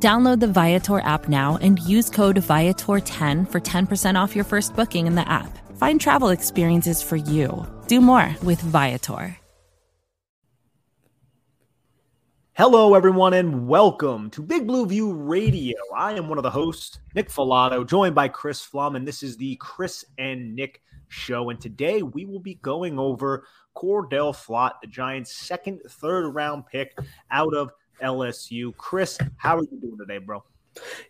Download the Viator app now and use code Viator10 for 10% off your first booking in the app. Find travel experiences for you. Do more with Viator. Hello, everyone, and welcome to Big Blue View Radio. I am one of the hosts, Nick Falato, joined by Chris Pflum, and this is the Chris and Nick show. And today we will be going over Cordell Flott, the Giants' second, third round pick out of LSU. Chris, how are you doing today, bro?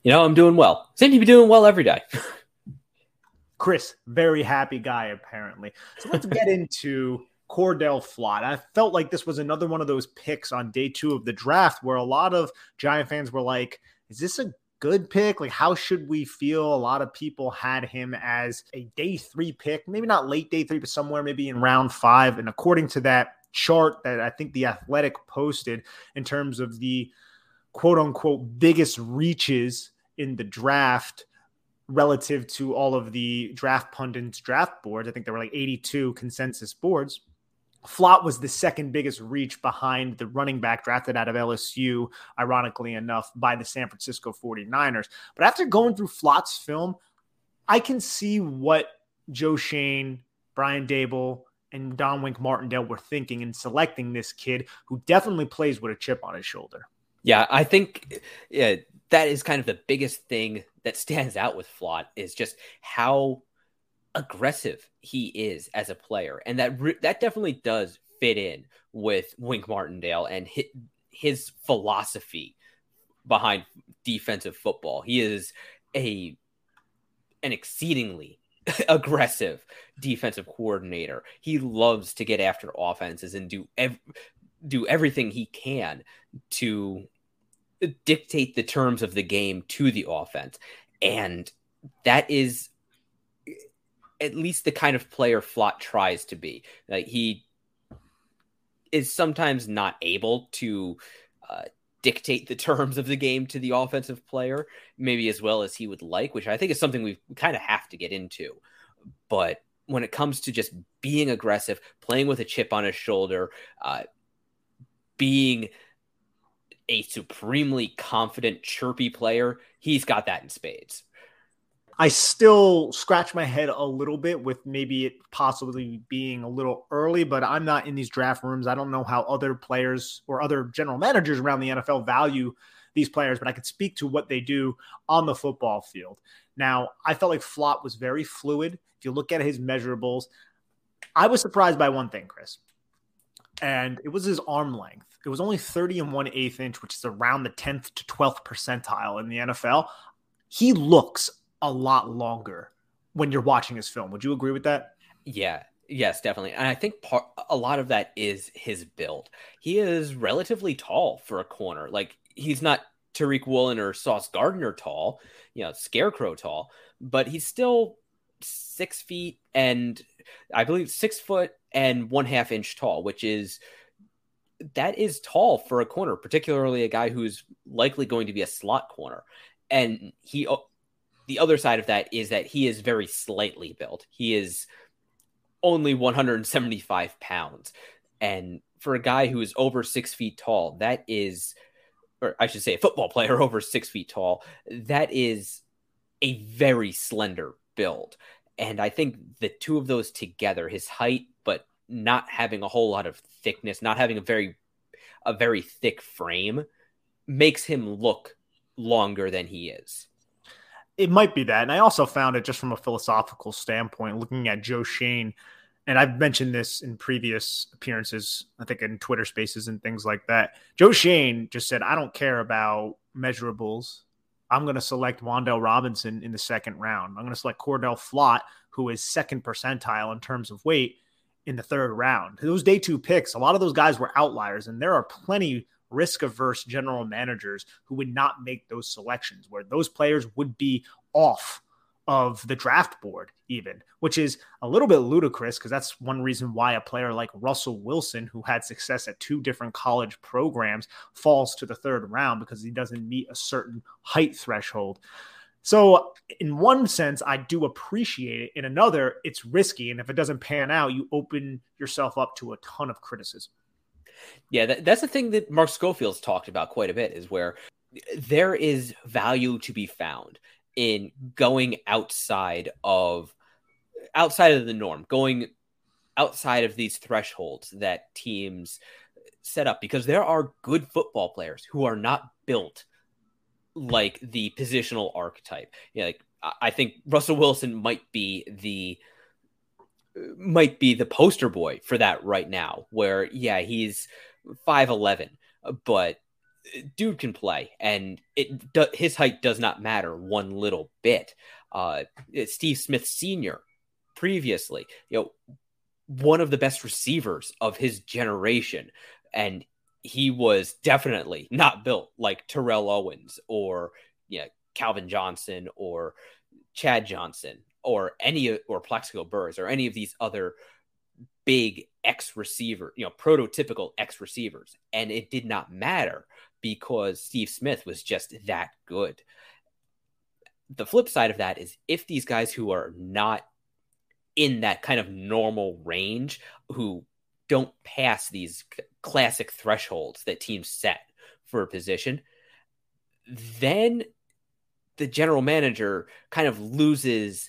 You know, I'm doing well. Seem to be doing well every day. Chris, very happy guy, apparently. So let's get into Cordell Flott. I felt like this was another one of those picks on day two of the draft where a lot of Giant fans were like, is this a good pick? Like, how should we feel? A lot of people had him as a day three pick, maybe not late day three, but somewhere maybe in round five. And according to that chart that I think the Athletic posted in terms of the quote unquote biggest reaches in the draft relative to all of the draft pundits draft boards. I think there were like 82 consensus boards. Flott was the second biggest reach behind the running back drafted out of LSU, ironically enough, by the San Francisco 49ers. But after going through Flott's film, I can see what Joe Schoen, Brian Daboll, and Don Wink Martindale were thinking in selecting this kid who definitely plays with a chip on his shoulder. Yeah, I think yeah, that is kind of the biggest thing that stands out with Flott is just how aggressive he is as a player, and that re- that definitely does fit in with Wink Martindale and his, his philosophy behind defensive football. He is a an exceedingly aggressive defensive coordinator. He loves to get after offenses and do ev- do everything he can to dictate the terms of the game to the offense. And that is at least the kind of player Flott tries to be. Like he is sometimes not able to uh, dictate the terms of the game to the offensive player, maybe as well as he would like, which I think is something we kind of have to get into. But when it comes to just being aggressive, playing with a chip on his shoulder, uh, being a supremely confident, chirpy player, he's got that in spades. I still scratch my head a little bit with maybe it possibly being a little early, but I'm not in these draft rooms. I don't know how other players or other general managers around the NFL value these players, but I could speak to what they do on the football field. Now, I felt like Flott was very fluid. If you look at his measurables, I was surprised by one thing, Chris, and it was his arm length. It was only 30 and 1 8 inch, which is around the 10th to 12th percentile in the NFL. He looks a lot longer when you're watching his film. Would you agree with that? Yeah, yes, definitely. And I think part, a lot of that is his build. He is relatively tall for a corner. Like he's not Tariq Woolen or Sauce Gardner tall, you know, scarecrow tall, but he's still six feet and I believe six foot and one half inch tall, which is that is tall for a corner, particularly a guy who's likely going to be a slot corner. And he the other side of that is that he is very slightly built. He is only 175 pounds. And for a guy who is over six feet tall, that is, or I should say, a football player over six feet tall, that is a very slender build. And I think the two of those together, his height, but not having a whole lot of thickness, not having a very, a very thick frame, makes him look longer than he is it might be that. And I also found it just from a philosophical standpoint, looking at Joe Schoen, and I've mentioned this in previous appearances, I think in Twitter spaces and things like that. Joe Schoen just said, I don't care about measurables. I'm going to select Wan'Dale Robinson in the second round. I'm going to select Cordell Flott, who is second percentile in terms of weight in the third round. Those day two picks, a lot of those guys were outliers, and there are plenty risk averse general managers who would not make those selections, where those players would be off of the draft board, even, which is a little bit ludicrous because that's one reason why a player like Russell Wilson, who had success at two different college programs, falls to the third round because he doesn't meet a certain height threshold. So, in one sense, I do appreciate it. In another, it's risky. And if it doesn't pan out, you open yourself up to a ton of criticism. Yeah, that, that's the thing that Mark Schofield's talked about quite a bit is where there is value to be found in going outside of outside of the norm, going outside of these thresholds that teams set up because there are good football players who are not built like the positional archetype. Yeah, like I think Russell Wilson might be the might be the poster boy for that right now where yeah, he's 5'11 but dude can play, and it his height does not matter one little bit. Uh, Steve Smith Sr. previously, you know, one of the best receivers of his generation, and he was definitely not built like Terrell Owens or you know, Calvin Johnson or Chad Johnson or any or Plaxico Burress or any of these other big X receiver, you know, prototypical X receivers. And it did not matter because Steve Smith was just that good. The flip side of that is if these guys who are not in that kind of normal range, who don't pass these classic thresholds that teams set for a position, then the general manager kind of loses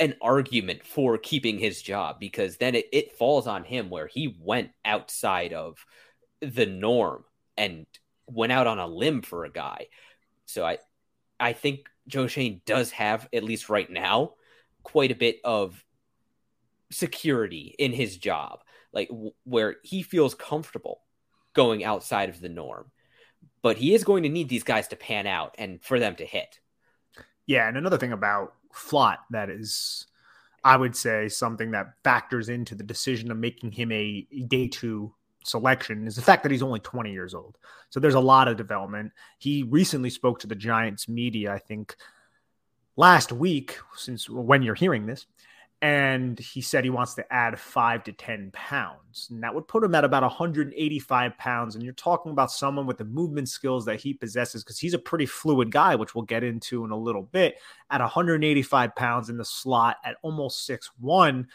an argument for keeping his job because then it, it falls on him where he went outside of the norm and went out on a limb for a guy. So I I think Joe Schoen does have at least right now quite a bit of security in his job, like w- where he feels comfortable going outside of the norm. But he is going to need these guys to pan out and for them to hit. Yeah, and another thing about Flott that is I would say something that factors into the decision of making him a day two selection is the fact that he's only 20 years old. So there's a lot of development. He recently spoke to the Giants media, I think last week, since when you're hearing this, and he said he wants to add five to 10 pounds. And that would put him at about 185 pounds. And you're talking about someone with the movement skills that he possesses because he's a pretty fluid guy, which we'll get into in a little bit. At 185 pounds in the slot at almost six one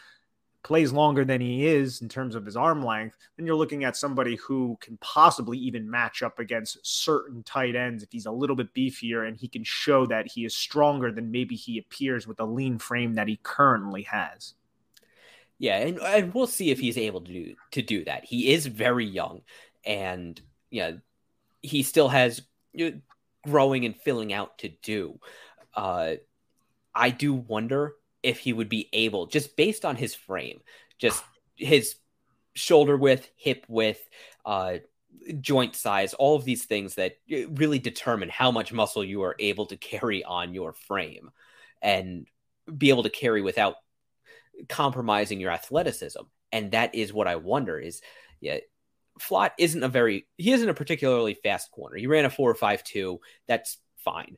plays longer than he is in terms of his arm length, then you're looking at somebody who can possibly even match up against certain tight ends if he's a little bit beefier and he can show that he is stronger than maybe he appears with the lean frame that he currently has. Yeah, and, and we'll see if he's able to do to do that. He is very young, and yeah, he still has growing and filling out to do. Uh, I do wonder if he would be able, just based on his frame, just his shoulder width, hip width, uh, joint size, all of these things that really determine how much muscle you are able to carry on your frame and be able to carry without compromising your athleticism. And that is what I wonder is, yeah, Flott isn't a very, he isn't a particularly fast corner. He ran a four or five two. That's fine.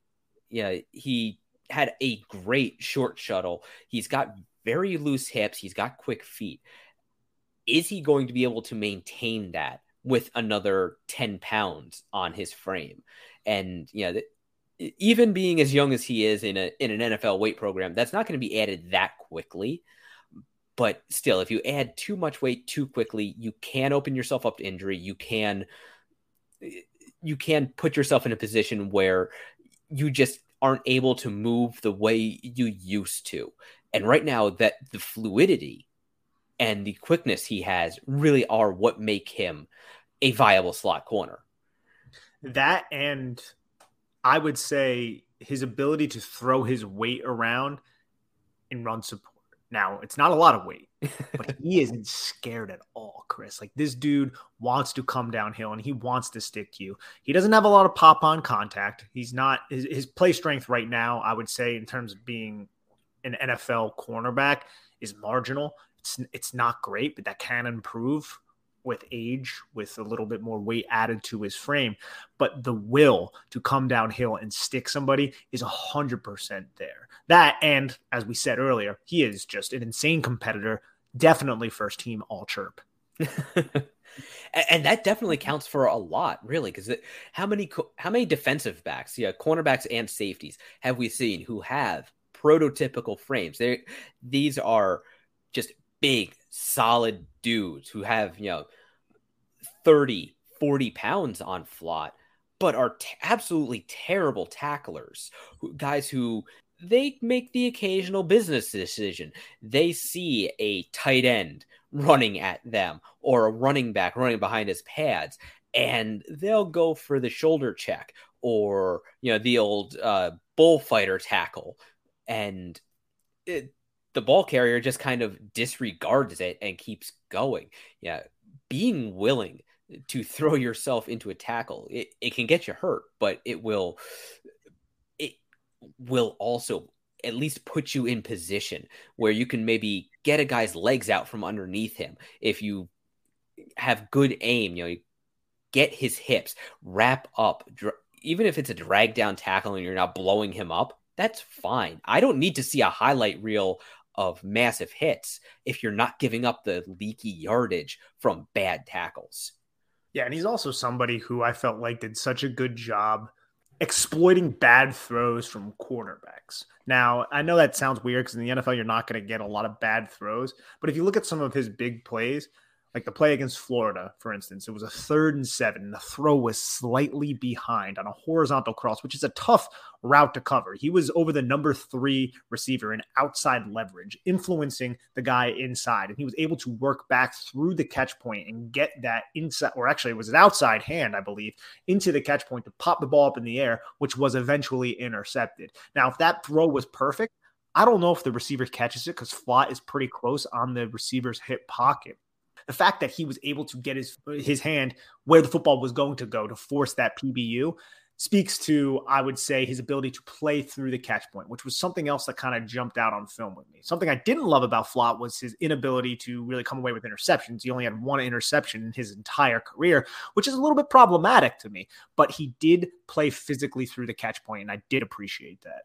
Yeah, he had a great short shuttle. He's got very loose hips. He's got quick feet. Is he going to be able to maintain that with another 10 pounds on his frame? And, you know, even being as young as he is in a in an NFL weight program, that's not going to be added that quickly. But still, if you add too much weight too quickly, you can open yourself up to injury. You can you can put yourself in a position where you just aren't able to move the way you used to. And right now, that the fluidity and the quickness he has really are what make him a viable slot corner. That and I would say his ability to throw his weight around in run support now, it's not a lot of weight, but he isn't scared at all, Chris. Like this dude wants to come downhill and he wants to stick to you. He doesn't have a lot of pop on contact. He's not his, his play strength right now, I would say, in terms of being an NFL cornerback, is marginal. It's it's not great, but that can improve with age, with a little bit more weight added to his frame. But the will to come downhill and stick somebody is 100% there. That, and as we said earlier, he is just an insane competitor. Definitely first team all chirp. and that definitely counts for a lot, really, because how many how many defensive backs, yeah, cornerbacks and safeties have we seen who have prototypical frames? They these are just big, solid dudes who have you know 30, 40 pounds on Flott, but are t- absolutely terrible tacklers. Guys who they make the occasional business decision. They see a tight end running at them or a running back running behind his pads and they'll go for the shoulder check or you know the old uh, bullfighter tackle and it, the ball carrier just kind of disregards it and keeps going yeah being willing to throw yourself into a tackle it, it can get you hurt but it will it will also at least put you in position where you can maybe get a guy's legs out from underneath him. If you have good aim you know get his hips wrap up even if it's a drag down tackle and you're not blowing him up that's fine. I don't need to see a highlight reel of massive hits if you're not giving up the leaky yardage from bad tackles yeah and he's also somebody who i felt like did such a good job exploiting bad throws from quarterbacks. Now, I know that sounds weird because in the NFL, you're not going to get a lot of bad throws. But if you look at some of his big plays, like the play against Florida, for instance, it was a third and seven, the throw was slightly behind on a horizontal cross, which is a tough route to cover. He was over the number three receiver in outside leverage, influencing the guy inside, and he was able to work back through the catch point and get that inside, or actually, it was an outside hand, I believe, into the catch point to pop the ball up in the air, which was eventually intercepted. Now, if that throw was perfect, I don't know if the receiver catches it because Flott is pretty close on the receiver's hip pocket the fact that he was able to get his his hand where the football was going to go to force that PBU speaks to, I would say, his ability to play through the catch point, which was something else that kind of jumped out on film with me. Something I didn't love about Flott was his inability to really come away with interceptions. He only had one interception in his entire career, which is a little bit problematic to me, but he did play physically through the catch point, and I did appreciate that.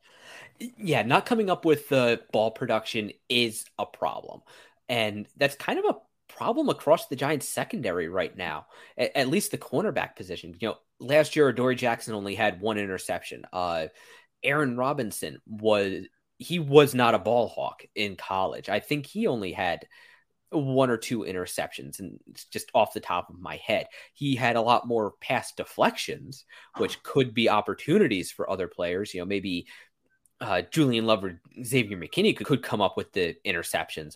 Yeah, not coming up with the ball production is a problem. And that's kind of a problem across the Giants secondary right now, at, at, least the cornerback position. You know, last year Dory Jackson only had one interception. Uh, Aaron Robinson was he was not a ball hawk in college. I think he only had one or two interceptions and it's just off the top of my head he had a lot more pass deflections which could be opportunities for other players you know maybe uh, julian love or xavier mckinney could, could come up with the interceptions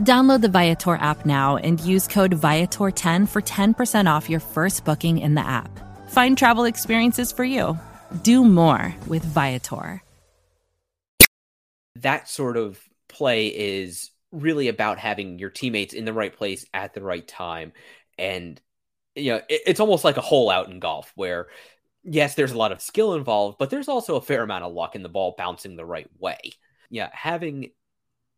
Download the Viator app now and use code Viator10 for 10% off your first booking in the app. Find travel experiences for you. Do more with Viator. That sort of play is really about having your teammates in the right place at the right time. And, you know, it's almost like a hole out in golf where yes, there's a lot of skill involved, but there's also a fair amount of luck in the ball bouncing the right way. Yeah, having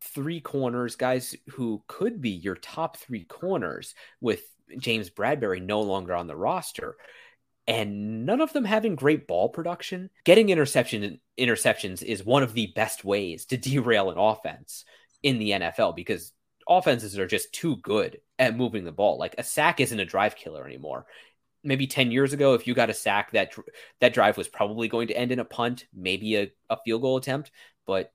three corners, guys who could be your top three corners with James Bradberry no longer on the roster, and none of them having great ball production. Getting interception interceptions is one of the best ways to derail an offense in the NFL because offenses are just too good at moving the ball. Like a sack isn't a drive killer anymore maybe 10 years ago, if you got a sack, that that drive was probably going to end in a punt, maybe a, a field goal attempt. But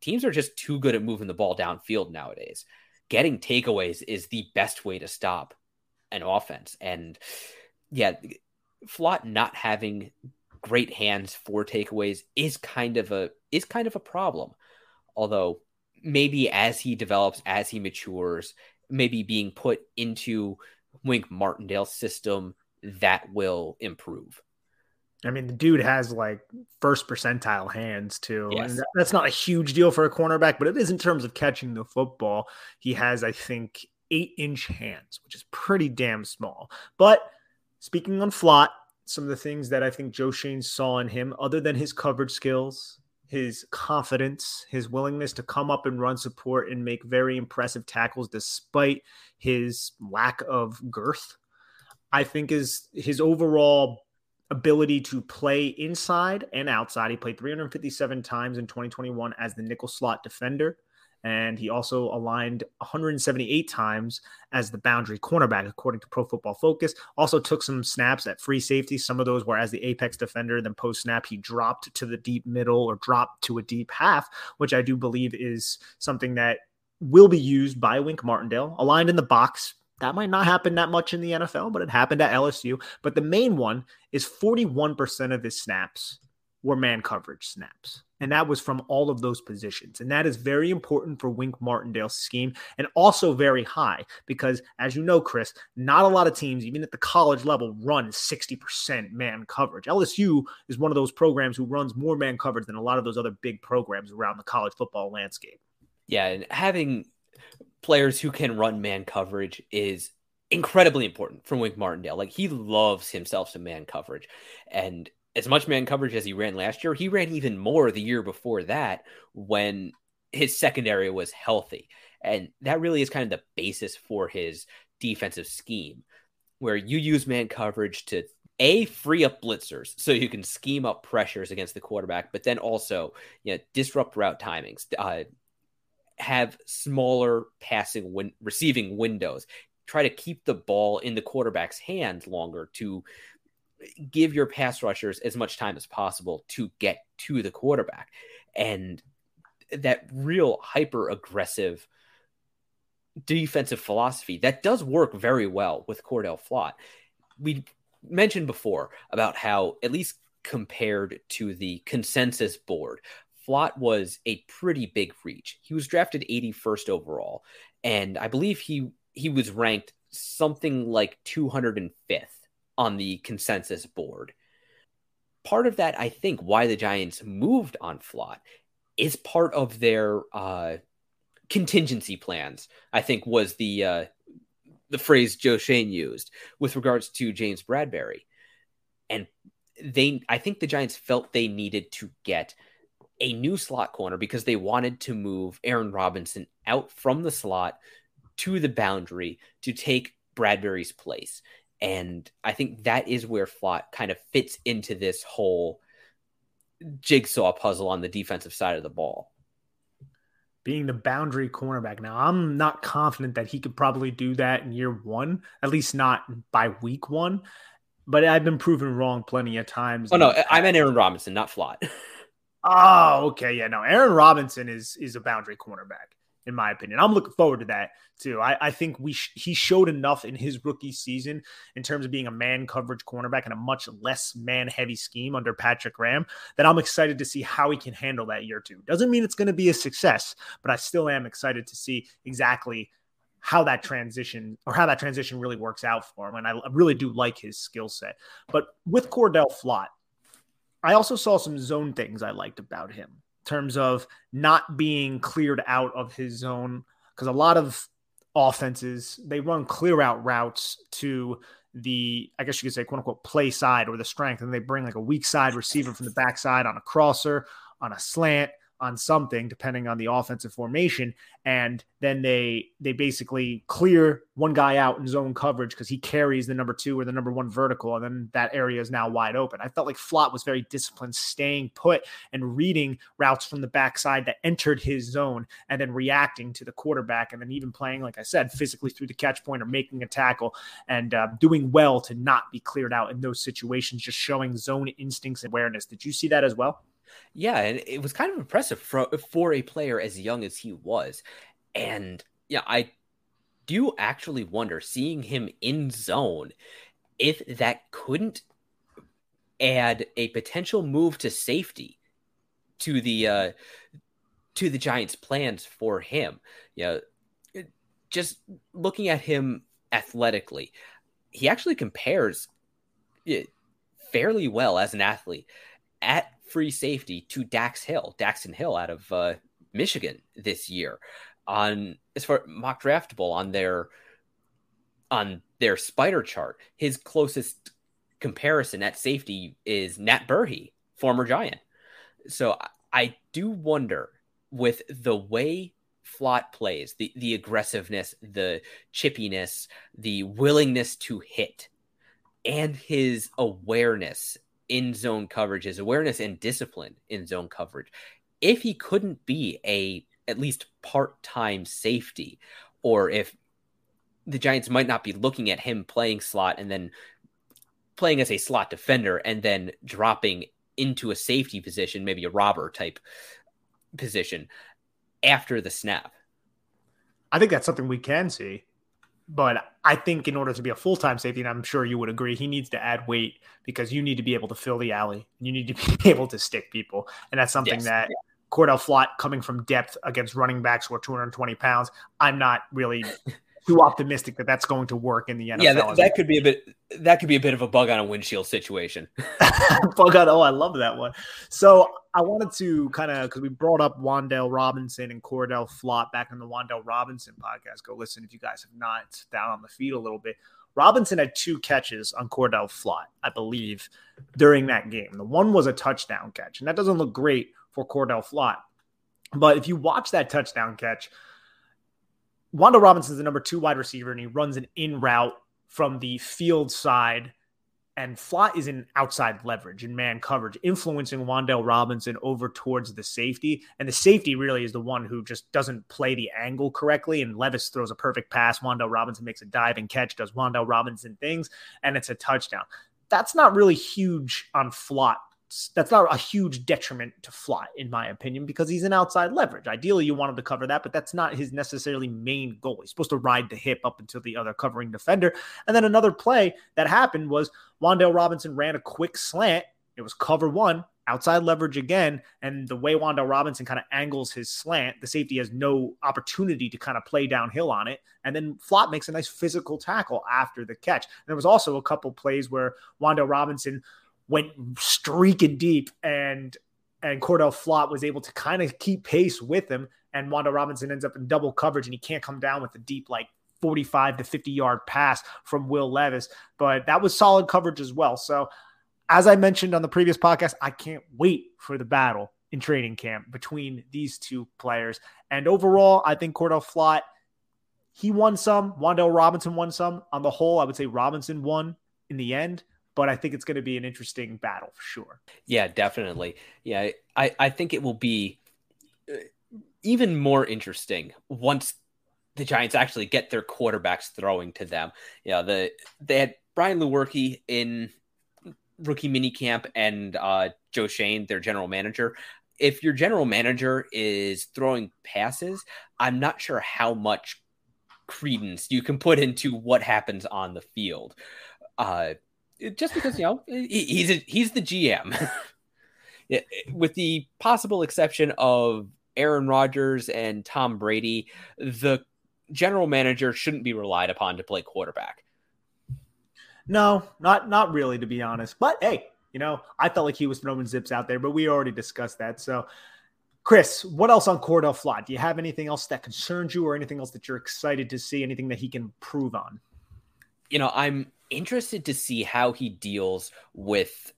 teams are just too good at moving the ball downfield nowadays. Getting takeaways is the best way to stop an offense. And yeah, Flott not having great hands for takeaways is kind of a is kind of a problem. Although maybe as he develops, as he matures, maybe being put into Wink Martindale's system, that will improve. I mean, the dude has like first percentile hands too. Yes. And that's not a huge deal for a cornerback, but it is in terms of catching the football. He has, I think, eight inch hands, which is pretty damn small. But speaking on Flott, some of the things that I think Joe Schoen saw in him, other than his coverage skills, his confidence, his willingness to come up and run support and make very impressive tackles despite his lack of girth. I think is his overall ability to play inside and outside. He played 357 times in 2021 as the nickel slot defender and he also aligned 178 times as the boundary cornerback, according to Pro Football Focus. Also took some snaps at free safety. Some of those were as the apex defender. Then post snap, he dropped to the deep middle or dropped to a deep half, which I do believe is something that will be used by Wink Martindale. Aligned in the box, that might not happen that much in the NFL, but it happened at LSU. But the main one is 41% of his snaps were man coverage snaps. And that was from all of those positions. And that is very important for Wink Martindale's scheme and also very high because, as you know, Chris, not a lot of teams, even at the college level, run 60% man coverage. LSU is one of those programs who runs more man coverage than a lot of those other big programs around the college football landscape. Yeah. And having players who can run man coverage is incredibly important for Wink Martindale. Like he loves himself some man coverage. And as much man coverage as he ran last year, he ran even more the year before that when his secondary was healthy. And that really is kind of the basis for his defensive scheme, where you use man coverage to a free up blitzers so you can scheme up pressures against the quarterback, but then also you know disrupt route timings, uh, have smaller passing win- receiving windows, try to keep the ball in the quarterback's hands longer to give your pass rushers as much time as possible to get to the quarterback. And that real hyper aggressive defensive philosophy that does work very well with Cordell Flott. We mentioned before about how, at least compared to the consensus board, Flott was a pretty big reach. He was drafted 81st overall, and I believe he he was ranked something like 205th on the consensus board. Part of that, I think, why the Giants moved on Flott is part of their uh, contingency plans. I think was the uh, the phrase Joe Schoen used with regards to James Bradberry, and they, I think, the Giants felt they needed to get a new slot corner because they wanted to move Aaron Robinson out from the slot to the boundary to take Bradberry's place. And I think that is where Flott kind of fits into this whole jigsaw puzzle on the defensive side of the ball. Being the boundary cornerback. Now, I'm not confident that he could probably do that in year one, at least not by week one. But I've been proven wrong plenty of times. Oh no, I meant Aaron Robinson, not Flott. oh, okay, yeah, no. Aaron Robinson is is a boundary cornerback in my opinion. I'm looking forward to that too. I, I think we sh- he showed enough in his rookie season in terms of being a man coverage cornerback in a much less man heavy scheme under Patrick Graham that I'm excited to see how he can handle that year two. Doesn't mean it's going to be a success, but I still am excited to see exactly how that transition or how that transition really works out for him. And I really do like his skill set. But with Cordell Flott, I also saw some zone things I liked about him in terms of not being cleared out of his zone because a lot of offenses they run clear out routes to the I guess you could say quote unquote play side or the strength and they bring like a weak side receiver from the backside on a crosser on a slant on something depending on the offensive formation. And then they they basically clear one guy out in zone coverage because he carries the number two or the number one vertical and then that area is now wide open. I felt like flott was very disciplined staying put and reading routes from the backside that entered his zone and then reacting to the quarterback and then even playing like i said physically through the catch point or making a tackle and uh, doing well to not be cleared out in those situations just showing zone instincts and awareness. Did you see that as well yeah, and it was kind of impressive for for a player as young as he was. And yeah, I do actually wonder seeing him in zone if that couldn't add a potential move to safety to the uh to the Giants plans for him. Yeah, you know, just looking at him athletically, he actually compares fairly well as an athlete at free safety to Dax Hill, Daxton Hill out of uh, Michigan this year on as far mock draftable on their on their spider chart. His closest comparison at safety is Nat Berhe, former Giant. So I do wonder with the way Flott plays, the the aggressiveness, the chippiness, the willingness to hit, and his awareness in zone coverage, his awareness and discipline in zone coverage. If he couldn't be a at least part-time safety, or if the Giants might not be looking at him playing slot and then playing as a slot defender and then dropping into a safety position, maybe a robber type position after the snap. I think that's something we can see. But I think in order to be a full time safety, and I'm sure you would agree, he needs to add weight because you need to be able to fill the alley. You need to be able to stick people. And that's something yes. that Cordell Flott coming from depth against running backs who are 220 pounds, I'm not really too optimistic that that's going to work in the NFL. Yeah, that, that could be a bit. That could be a bit of a bug on a windshield situation. bug on. Oh, I love that one. So I wanted to kind of because we brought up Wan'Dale Robinson and Cordell Flott back in the Wan'Dale Robinson podcast. Go listen if you guys have not down on the feed a little bit. Robinson had two catches on Cordell Flott, I believe, during that game. The one was a touchdown catch, and that doesn't look great for Cordell Flott. But if you watch that touchdown catch, Robinson is the number two wide receiver, and he runs an in route from the field side and Flott is in outside leverage and man coverage, influencing Wan'Dale Robinson over towards the safety. And the safety really is the one who just doesn't play the angle correctly. And Levis throws a perfect pass. Wan'Dale Robinson makes a dive and catch, does Wan'Dale Robinson things, and it's a touchdown. That's not really huge on Flott that's not a huge detriment to Flott, in my opinion, because he's an outside leverage. Ideally, you want him to cover that, but that's not his necessarily main goal. He's supposed to ride the hip up until the other covering defender. And then another play that happened was Wan'Dale Robinson ran a quick slant. It was cover one, outside leverage again. And the way Wan'Dale Robinson kind of angles his slant, the safety has no opportunity to kind of play downhill on it. And then Flott makes a nice physical tackle after the catch. And there was also a couple plays where Wan'Dale Robinson went streaking deep and and Cordell Flott was able to kind of keep pace with him. And Wan'Dale Robinson ends up in double coverage and he can't come down with a deep, like 45 to 50 yard pass from Will Levis. But that was solid coverage as well. So, as I mentioned on the previous podcast, I can't wait for the battle in training camp between these two players. And overall, I think Cordell Flott, he won some. Wan'Dale Robinson won some. On the whole, I would say Robinson won in the end but I think it's going to be an interesting battle for sure. Yeah, definitely. Yeah, I, I think it will be uh, even more interesting once the Giants actually get their quarterbacks throwing to them. Yeah, the they had Brian Lewerke in rookie minicamp and uh, Joe Schoen, their general manager. If your general manager is throwing passes, I'm not sure how much credence you can put into what happens on the field. Uh, just because you know he's a, he's the GM, with the possible exception of Aaron Rodgers and Tom Brady, the general manager shouldn't be relied upon to play quarterback. No, not not really, to be honest. But hey, you know, I felt like he was throwing zips out there, but we already discussed that. So, Chris, what else on Cordell Flott? Do you have anything else that concerns you, or anything else that you're excited to see? Anything that he can improve on? You know, I'm interested to see how he deals with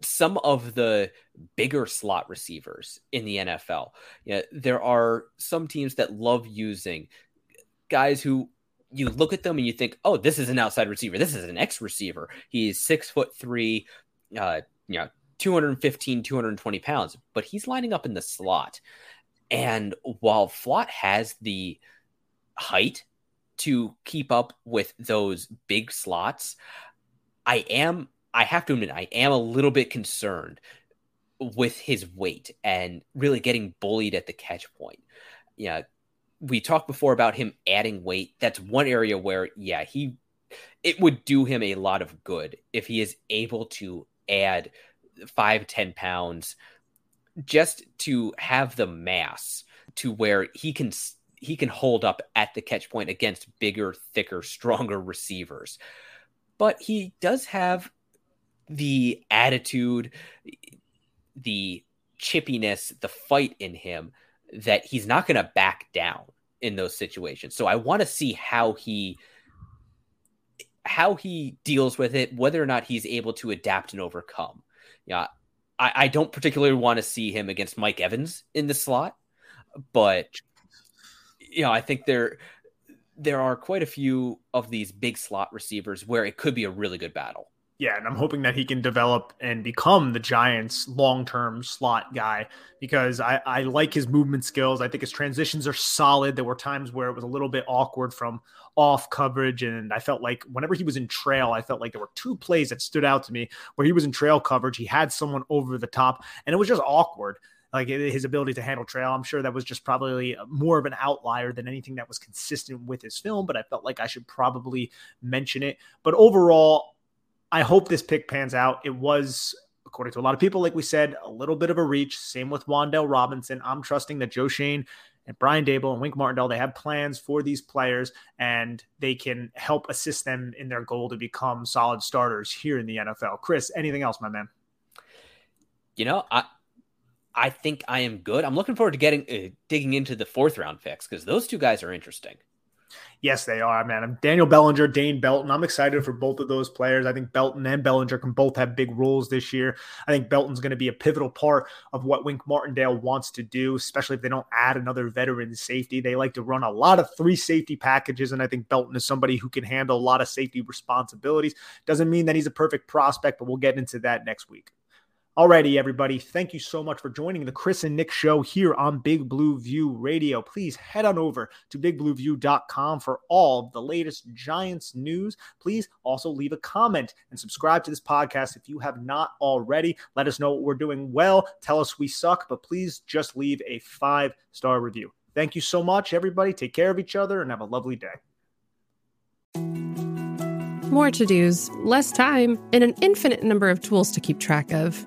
some of the bigger slot receivers in the NFL. You know, there are some teams that love using guys who you look at them and you think, oh, this is an outside receiver. This is an X receiver. He's six foot three, uh, you know, 215, 220 pounds, but he's lining up in the slot. And while Flott has the height to keep up with those big slots, I am, I have to admit, I am a little bit concerned with his weight and really getting bullied at the catch point. Yeah. We talked before about him adding weight. That's one area where, yeah, he, it would do him a lot of good if he is able to add five, 10 pounds just to have the mass to where he can he can hold up at the catch point against bigger, thicker, stronger receivers. But he does have the attitude, the chippiness, the fight in him that he's not going to back down in those situations. So I want to see how he how he deals with it, whether or not he's able to adapt and overcome. Yeah, I, I don't particularly want to see him against Mike Evans in the slot, but you know, I think there there are quite a few of these big slot receivers where it could be a really good battle. Yeah, and I'm hoping that he can develop and become the Giants' long term slot guy because I, I like his movement skills. I think his transitions are solid. There were times where it was a little bit awkward from off coverage, and I felt like whenever he was in trail, I felt like there were two plays that stood out to me where he was in trail coverage. He had someone over the top, and it was just awkward like his ability to handle trail. I'm sure that was just probably more of an outlier than anything that was consistent with his film, but I felt like I should probably mention it. But overall, I hope this pick pans out. It was, according to a lot of people, like we said, a little bit of a reach. Same with Wan'Dale Robinson. I'm trusting that Joe Schoen and Brian Daboll and Wink Martindale, they have plans for these players and they can help assist them in their goal to become solid starters here in the NFL. Chris, anything else, my man? You know, I I think I am good. I'm looking forward to getting uh, digging into the fourth round picks because those two guys are interesting. Yes, they are, man. I'm Daniel Bellinger, Dane Belton. I'm excited for both of those players. I think Belton and Bellinger can both have big roles this year. I think Belton's going to be a pivotal part of what Wink Martindale wants to do, especially if they don't add another veteran safety. They like to run a lot of three safety packages, and I think Belton is somebody who can handle a lot of safety responsibilities. Doesn't mean that he's a perfect prospect, but we'll get into that next week. Alrighty, everybody. Thank you so much for joining the Chris and Nick show here on Big Blue View Radio. Please head on over to bigblueview.com for all the latest Giants news. Please also leave a comment and subscribe to this podcast if you have not already. Let us know what we're doing well. Tell us we suck, but please just leave a five star review. Thank you so much, everybody. Take care of each other and have a lovely day. More to dos, less time, and an infinite number of tools to keep track of.